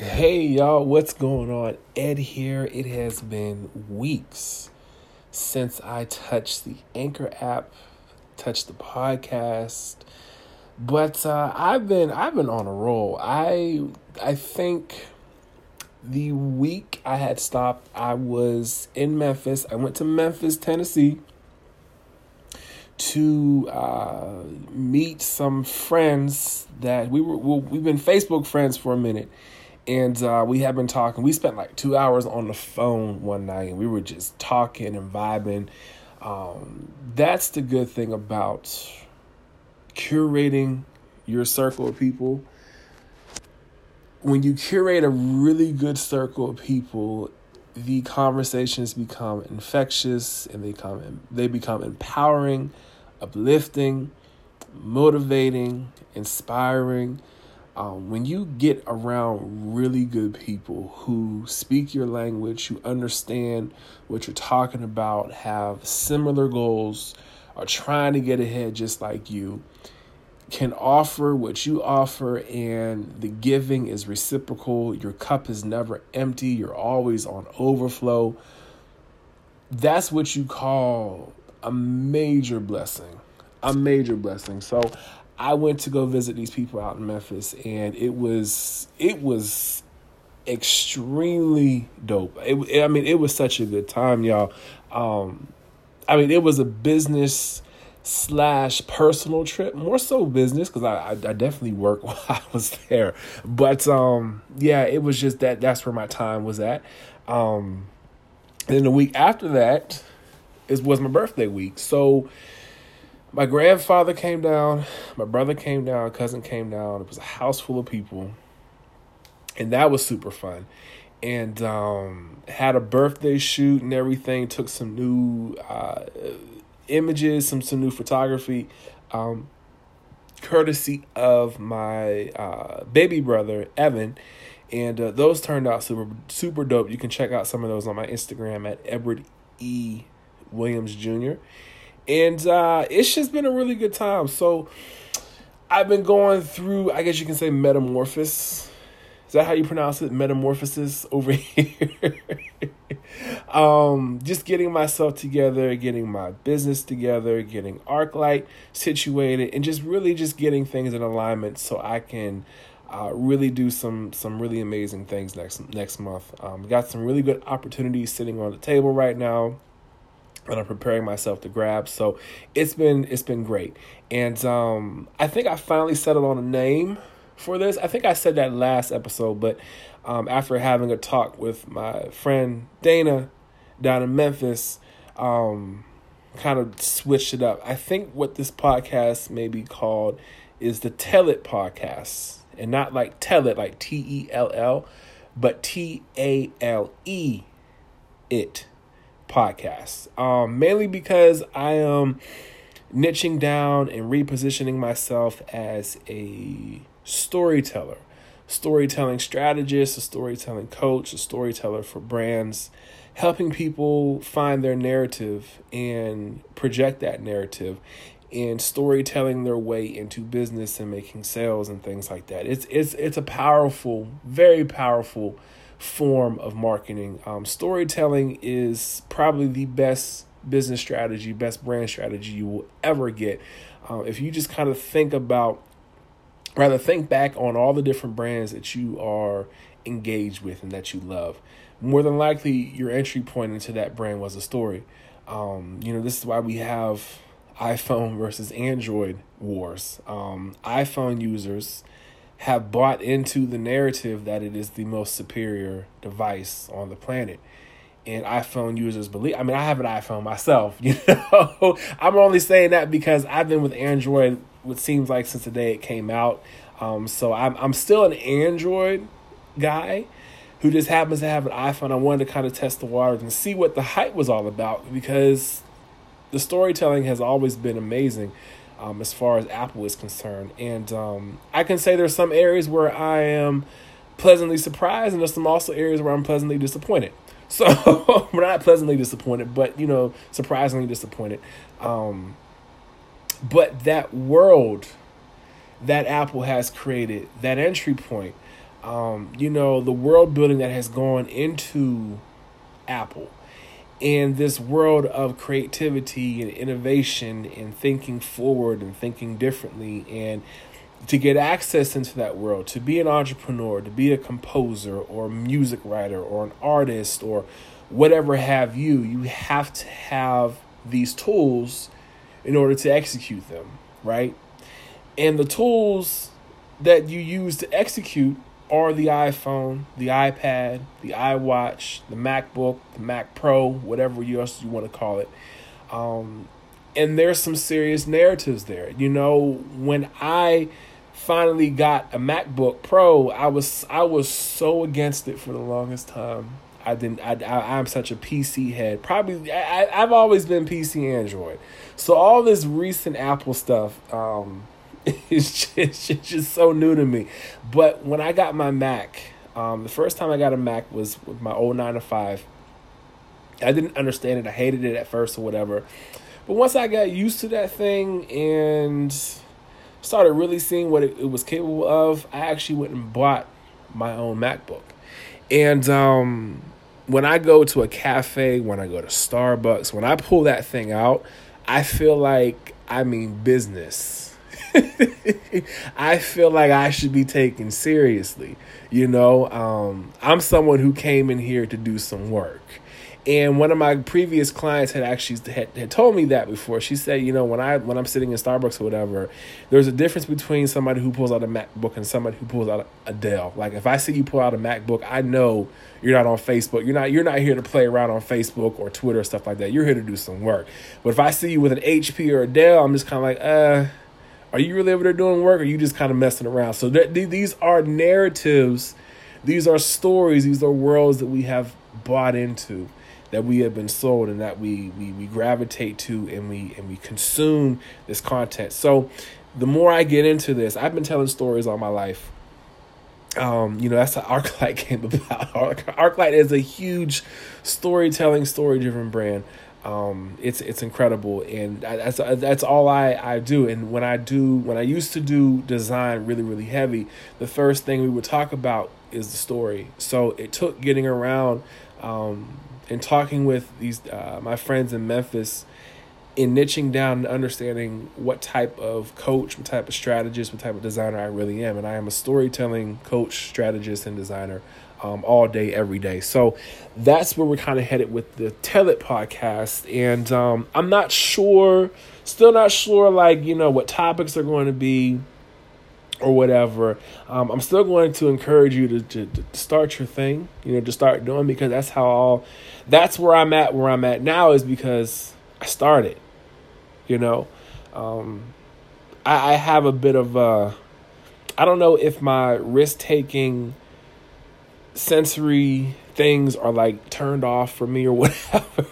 Hey y'all, what's going on? Ed here. It has been weeks since I touched the Anchor app, touched the podcast, but uh, I've been I've been on a roll. I I think the week I had stopped, I was in Memphis. I went to Memphis, Tennessee, to uh, meet some friends that we were well, we've been Facebook friends for a minute and uh, we have been talking. We spent like two hours on the phone one night, and we were just talking and vibing. Um, that's the good thing about curating your circle of people. When you curate a really good circle of people, the conversations become infectious and they come they become empowering, uplifting, motivating, inspiring um, when you get around really good people who speak your language, who understand what you're talking about, have similar goals, are trying to get ahead just like you, can offer what you offer, and the giving is reciprocal. Your cup is never empty, you're always on overflow. That's what you call a major blessing. A major blessing. So I went to go visit these people out in Memphis, and it was it was extremely dope. It, I mean, it was such a good time, y'all. Um, I mean, it was a business slash personal trip, more so business because I, I, I definitely worked while I was there. But um, yeah, it was just that that's where my time was at. Um, then the week after that is was my birthday week, so my grandfather came down, my brother came down, cousin came down. It was a house full of people, and that was super fun. And um, had a birthday shoot and everything. Took some new uh, images, some some new photography, um, courtesy of my uh, baby brother Evan. And uh, those turned out super super dope. You can check out some of those on my Instagram at Edward E. Williams Jr and uh, it's just been a really good time. So I've been going through, I guess you can say, metamorphosis. Is that how you pronounce it? Metamorphosis over here. um, just getting myself together, getting my business together, getting ArcLight situated, and just really just getting things in alignment so I can uh, really do some some really amazing things next next month. Um, got some really good opportunities sitting on the table right now and I'm preparing myself to grab. So it's been it's been great, and um, I think I finally settled on a name for this. I think I said that last episode, but um, after having a talk with my friend Dana down in Memphis, um, kind of switched it up. I think what this podcast may be called is the Tell It podcast, and not like Tell It like T E L L, but T A L E it podcast. Um, mainly because I am niching down and repositioning myself as a storyteller, storytelling strategist, a storytelling coach, a storyteller for brands, helping people find their narrative and project that narrative and storytelling their way into business and making sales and things like that. It's it's it's a powerful, very powerful form of marketing. Um, storytelling is probably the best business strategy, best brand strategy you will ever get. Uh, if you just kind of think about, rather think back on all the different brands that you are engaged with and that you love, more than likely your entry point into that brand was a story. Um, you know, this is why we have iPhone versus Android wars. Um, iPhone users have bought into the narrative that it is the most superior device on the planet. And iPhone users believe. I mean, I have an iPhone myself. You know, I'm only saying that because I've been with Android. What seems like since the day it came out. Um, so I'm I'm still an Android guy who just happens to have an iPhone. I wanted to kind of test the waters and see what the hype was all about because the storytelling has always been amazing um, as far as Apple is concerned. And um, I can say there's some areas where I am pleasantly surprised, and there's some also areas where I'm pleasantly disappointed. So we're not pleasantly disappointed, but you know, surprisingly disappointed. Um, but that world that Apple has created, that entry point, um, you know, the world building that has gone into Apple and this world of creativity and innovation and thinking forward and thinking differently and to get access into that world, to be an entrepreneur, to be a composer or music writer or an artist or whatever have you, you have to have these tools in order to execute them, right? And the tools that you use to execute are the iPhone, the iPad, the iWatch, the MacBook, the Mac Pro, whatever else you want to call it. Um, and there's some serious narratives there. You know, when I finally got a MacBook Pro, I was I was so against it for the longest time. I didn't. I, I am such a PC head. Probably I, I've always been PC Android. So all this recent Apple stuff um, is just, it's just so new to me. But when I got my Mac, um, the first time I got a Mac was with my old nine to five. I didn't understand it. I hated it at first or whatever. But once I got used to that thing and started really seeing what it, it was capable of, I actually went and bought my own MacBook. And um, when I go to a cafe, when I go to Starbucks, when I pull that thing out, I feel like I mean business. I feel like I should be taken seriously. You know, um, I'm someone who came in here to do some work. And one of my previous clients had actually had, had told me that before. She said, you know, when I when I'm sitting in Starbucks or whatever, there's a difference between somebody who pulls out a MacBook and somebody who pulls out a Dell. Like if I see you pull out a MacBook, I know you're not on Facebook. You're not you're not here to play around on Facebook or Twitter or stuff like that. You're here to do some work. But if I see you with an HP or a Dell, I'm just kind of like, uh, are you really over there doing work, or you just kind of messing around? So that, these are narratives, these are stories, these are worlds that we have bought into that we have been sold and that we, we we gravitate to and we and we consume this content. So the more I get into this, I've been telling stories all my life. Um, you know, that's how ArcLight came about. ArcLight is a huge storytelling, story driven brand. Um, it's it's incredible, and that's that's all I I do. And when I do, when I used to do design really really heavy, the first thing we would talk about is the story. So it took getting around um, and talking with these uh, my friends in Memphis in niching down and understanding what type of coach, what type of strategist, what type of designer I really am. And I am a storytelling coach, strategist, and designer um, all day, every day. So that's where we're kind of headed with the Tell It podcast. And um, I'm not sure, still not sure, like, you know, what topics are going to be or whatever, um, I'm still going to encourage you to, to, to, start your thing, you know, to start doing because that's how all, that's where I'm at. Where I'm at now is because I started, you know. Um, I, I have a bit of, uh, I don't know if my risk taking sensory things are like turned off for me or whatever.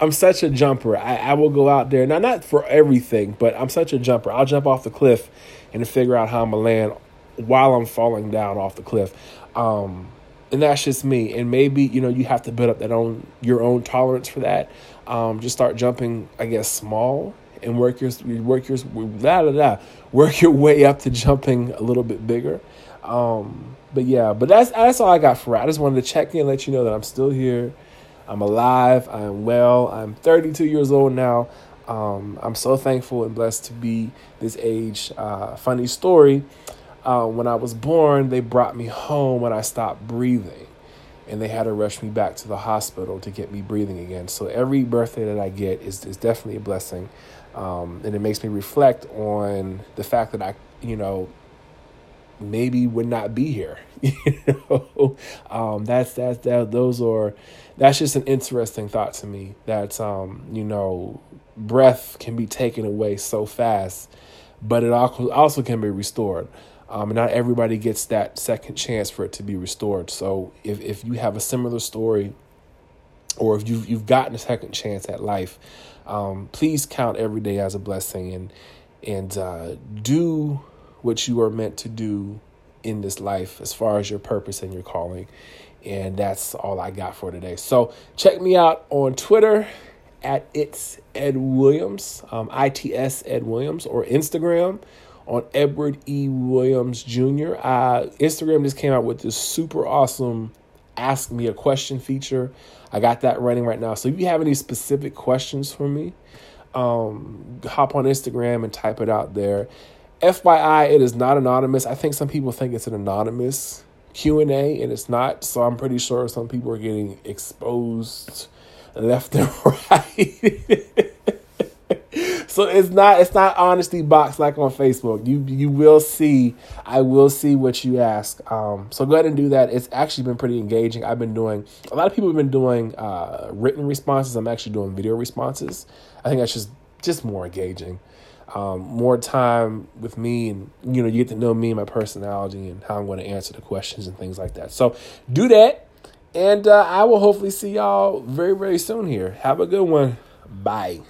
I'm such a jumper. I, I will go out there. Now, not for everything, but I'm such a jumper. I'll jump off the cliff and figure out how I'm going to land while I'm falling down off the cliff. Um, and that's just me. And maybe, you know, you have to build up that own your own tolerance for that. Um, just start jumping, I guess, small and work your work your da da da work your way up to jumping a little bit bigger. Um, but yeah, but that's that's all I got for. I just wanted to check in, and let you know that I'm still here. I'm alive. I'm well. I'm 32 years old now. Um, I'm so thankful and blessed to be this age. Uh, funny story. Uh, when I was born, they brought me home when I stopped breathing, and they had to rush me back to the hospital to get me breathing again. So every birthday that I get is is definitely a blessing, um, and it makes me reflect on the fact that I, you know, maybe would not be here. you know, um, that's that's that. Those are that's just an interesting thought to me. That um, you know, breath can be taken away so fast, but it also can be restored. Um, not everybody gets that second chance for it to be restored. So if if you have a similar story, or if you've you've gotten a second chance at life, um, please count every day as a blessing and and uh, do what you are meant to do in this life as far as your purpose and your calling. And that's all I got for today. So check me out on Twitter at it's Ed Williams, um, ITS Ed Williams, or Instagram on Edward E. Williams Jr. Uh, Instagram just came out with this super awesome ask me a question feature. I got that running right now. So if you have any specific questions for me, um, hop on Instagram and type it out there. FYI, it is not anonymous. I think some people think it's an anonymous Q and A, and it's not. So I'm pretty sure some people are getting exposed left and right. so it's not it's not honesty box like on Facebook. You you will see I will see what you ask. Um, so go ahead and do that. It's actually been pretty engaging. I've been doing a lot of people have been doing uh, written responses. I'm actually doing video responses. I think that's just just more engaging. Um, more time with me and you know you get to know me and my personality and how i'm going to answer the questions and things like that. So do that and uh, i will hopefully see y'all very very soon here. Have a good one. Bye